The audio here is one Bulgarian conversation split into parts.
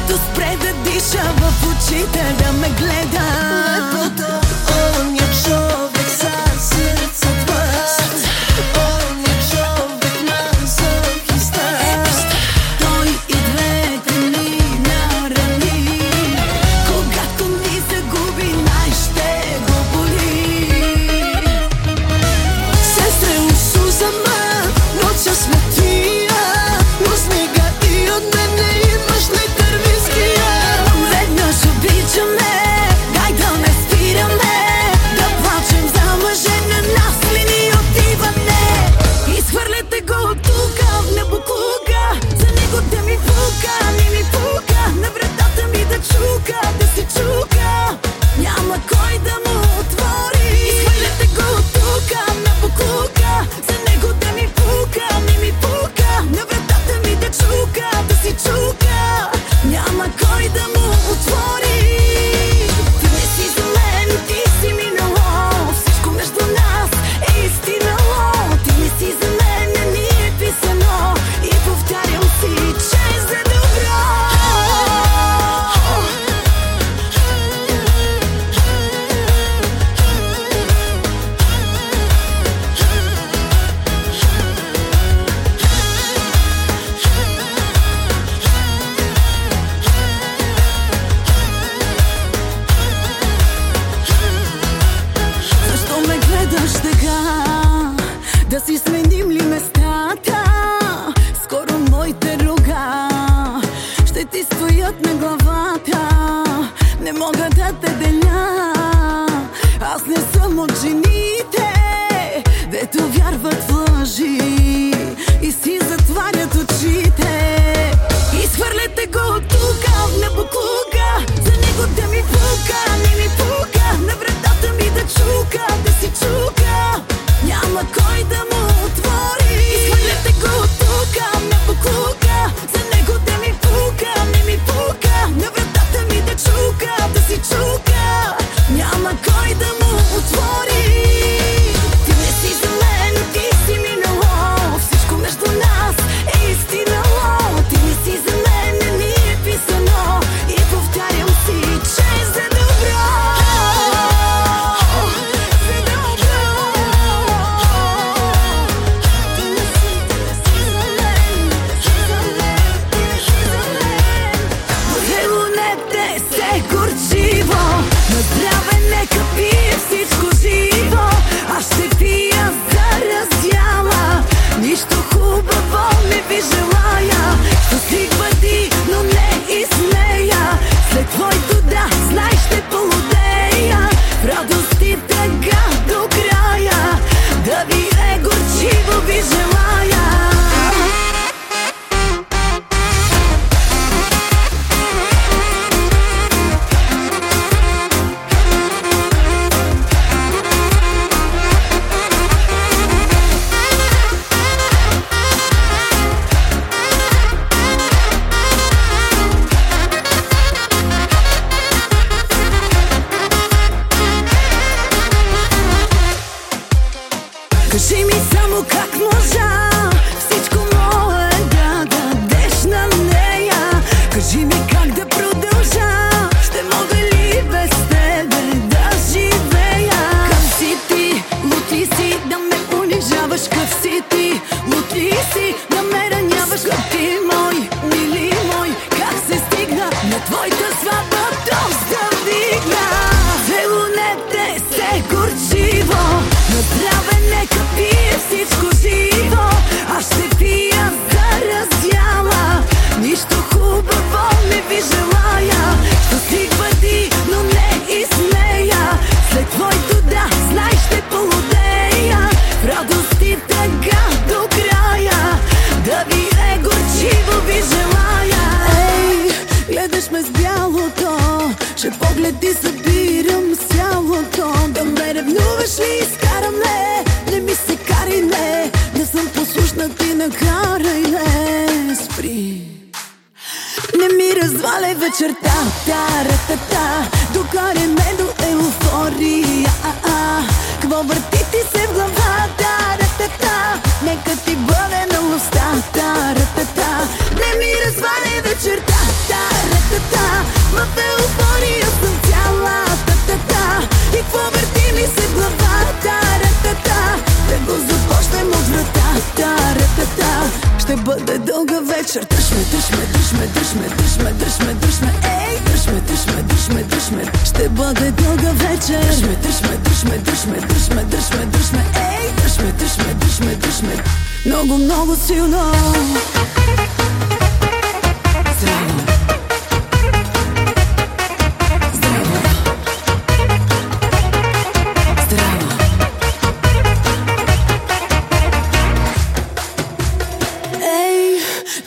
Когато спре да диша в очите да ме гледа. тука, не ми пука На вратата ми да чука, да си чука. Няма кой да ме Ще поглед вечер, дръж ме, дръж ме, дръж ме, дръж ей, дръж ме, дръж ме, ще бъде дълга вечер. Дръж ме, дръж ме, дръж ме, дръж ей, дръж ме, дръж ме, много, много силно. Здраво.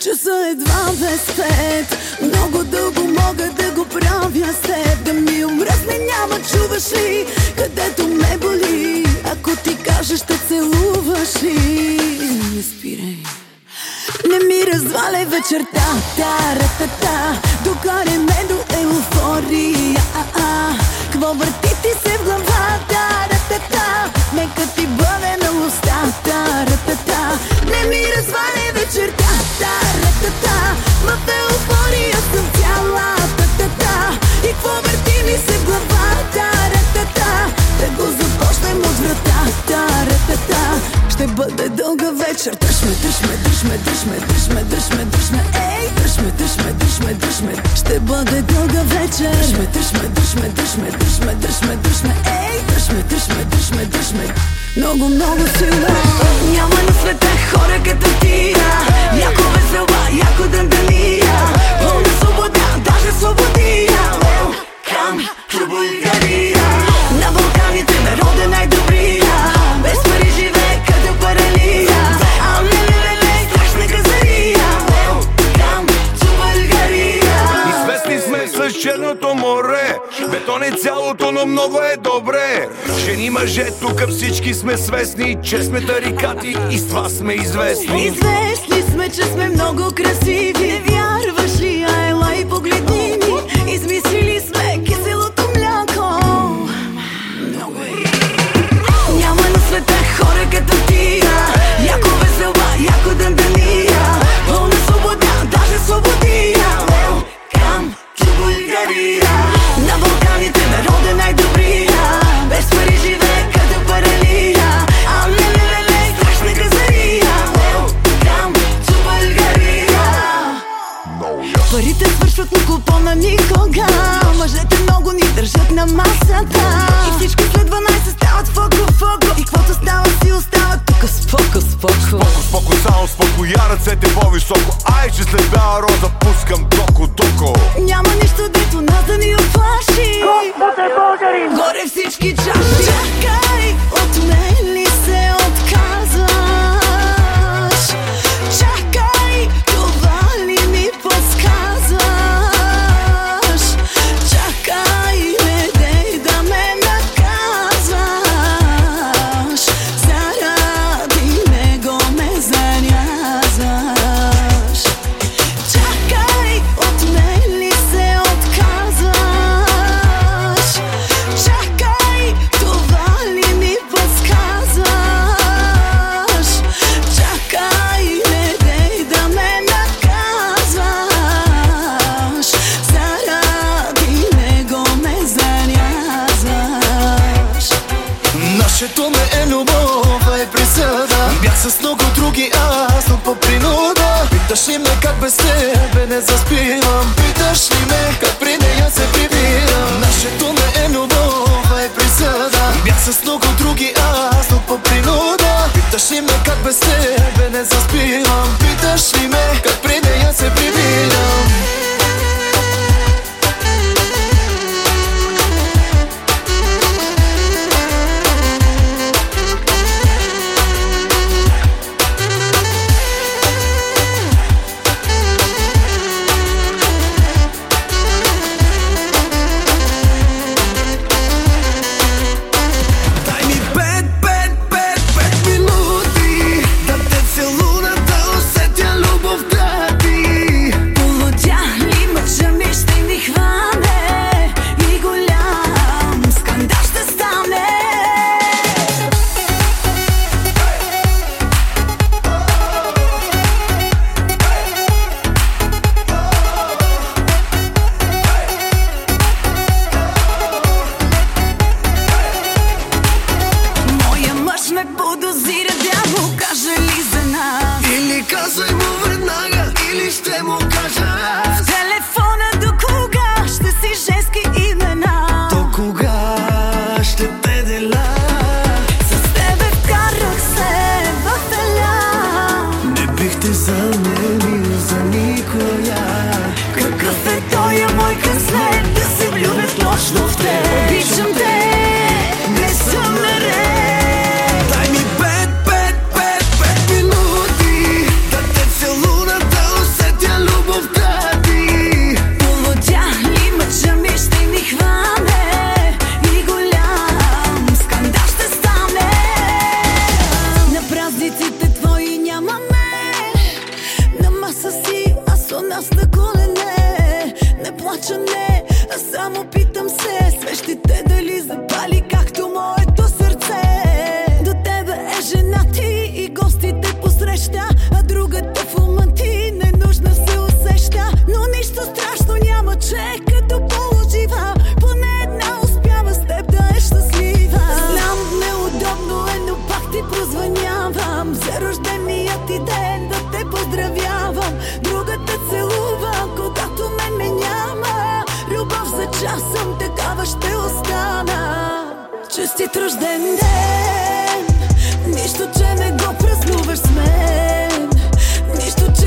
Часа едва без пет Много дълго мога да го правя с теб. Да ми умръсне няма, чуваш ли Където ме боли? Ако ти кажеш, ще целуваш ли? Не спирай. Не ми разваляй вечерта, та-ра-та-та Докарай ме до еуфория. Кво върти ти се в главата, ра-та-та Нека ти бъде на устата, бъде дълга вечер, дръж ме, дръж ме, дръж ме, дръж ей, дръж ме, дръж ме, ще бъде дълга вечер. Дръж ме, дръж ме, дръж ме, дръж ей, дръж ме, дръж ме, много, много силно. Няма на света хора като тия, яко весела, яко дъндания, пълна свобода, даже свободия. Welcome to Bulgaria. Сме с Черното море. Бетон е цялото, но много е добре. Жени мъже, тук всички сме свестни Че сме тарикати и с това сме известни. Известни сме, че сме много красиви от никого на никога. Мъжете много ни държат на масата. И всички след 12 стават фоко, фоко И каквото става си остава тук. Споко, споко. Споко, споко, само спокоя, ръцете по-високо. Ай, че след бяла роза пускам доко, доко Няма нищо, дето нас да ни оплаши. Господе българи! Горе всички чаши. Чакай от мен. što spivam. Pitaš li me kad prine ja se pribiram. Naše tome eno nova je prisada. Ja sam s drugi a zlog po prinuda Pitaš li me kad bez tebe ne zaspivam. Pitaš li me kad prine ja se pribiram. часа си, аз у нас на колене. Не плача, не, а само питам се. Свещите дали запали както моето сърце. До тебе е жена ти и гостите посреща А другата в ума ти ненужна се усеща. Но нищо страшно няма, че като полужива. че аз съм такава, ще остана. Честит рожден ден, нищо, че не го празнуваш с мен, нищо, че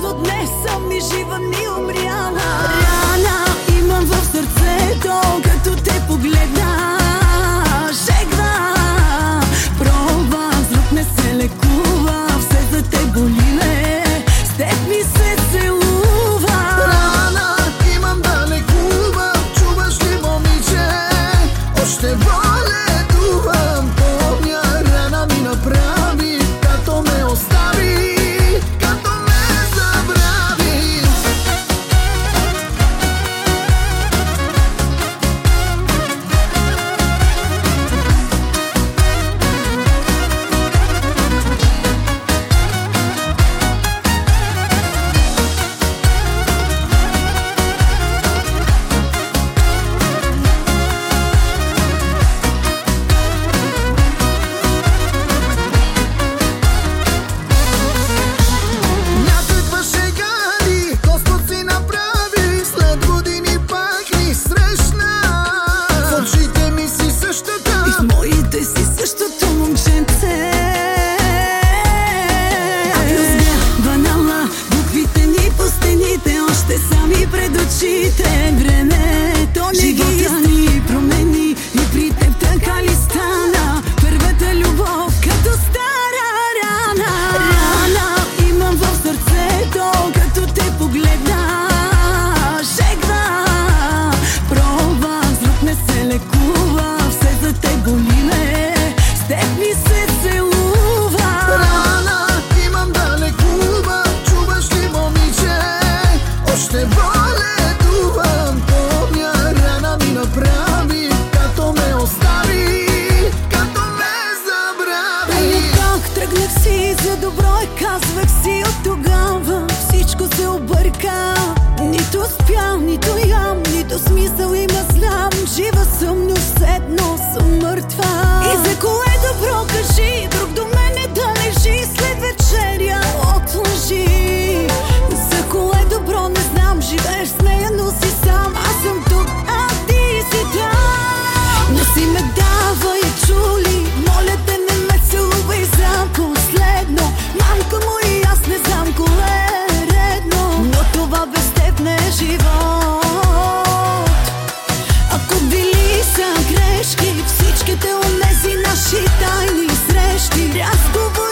точно днес съм ни жива, ни умряла Рана имам в сърцето, като те погледна. everything за добро и казвах си от тогава. Всичко се обърка. Нито спям, нито ям, нито смисъл има знам. Жива съм, но седно съм мъртва са грешки. Всичките онези наши тайни срещи. Разговорите,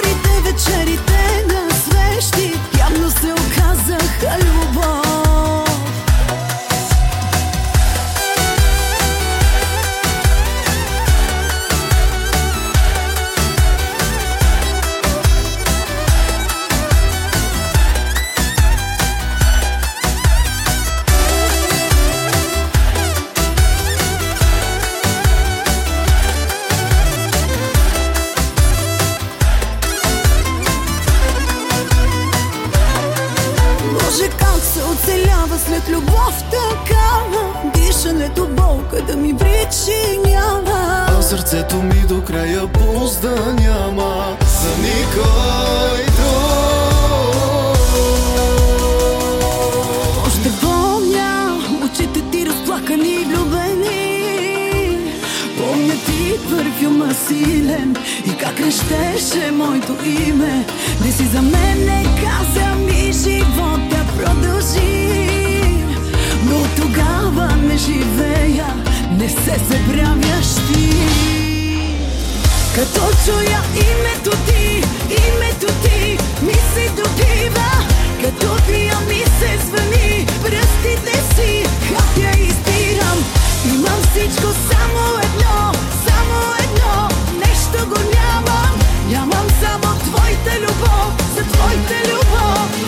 Може как се оцелява след любов такава Дишането болка да ми причинява А сърцето ми до края пулс да няма. За никой друг Още помня очите ти разплакани и влюбени. Помня ти парфюма силен и как крещеше моето име. Не си за мен не каза ми живота продължи Но тогава не живея, не се забравяш ти. Като чуя името ти, името ти ми се добива Като пия ми се звъни, пръстите си хапя и спирам Имам всичко само едно, само едно, нещо го нямам. Нямам само твоята любов, за твоята любов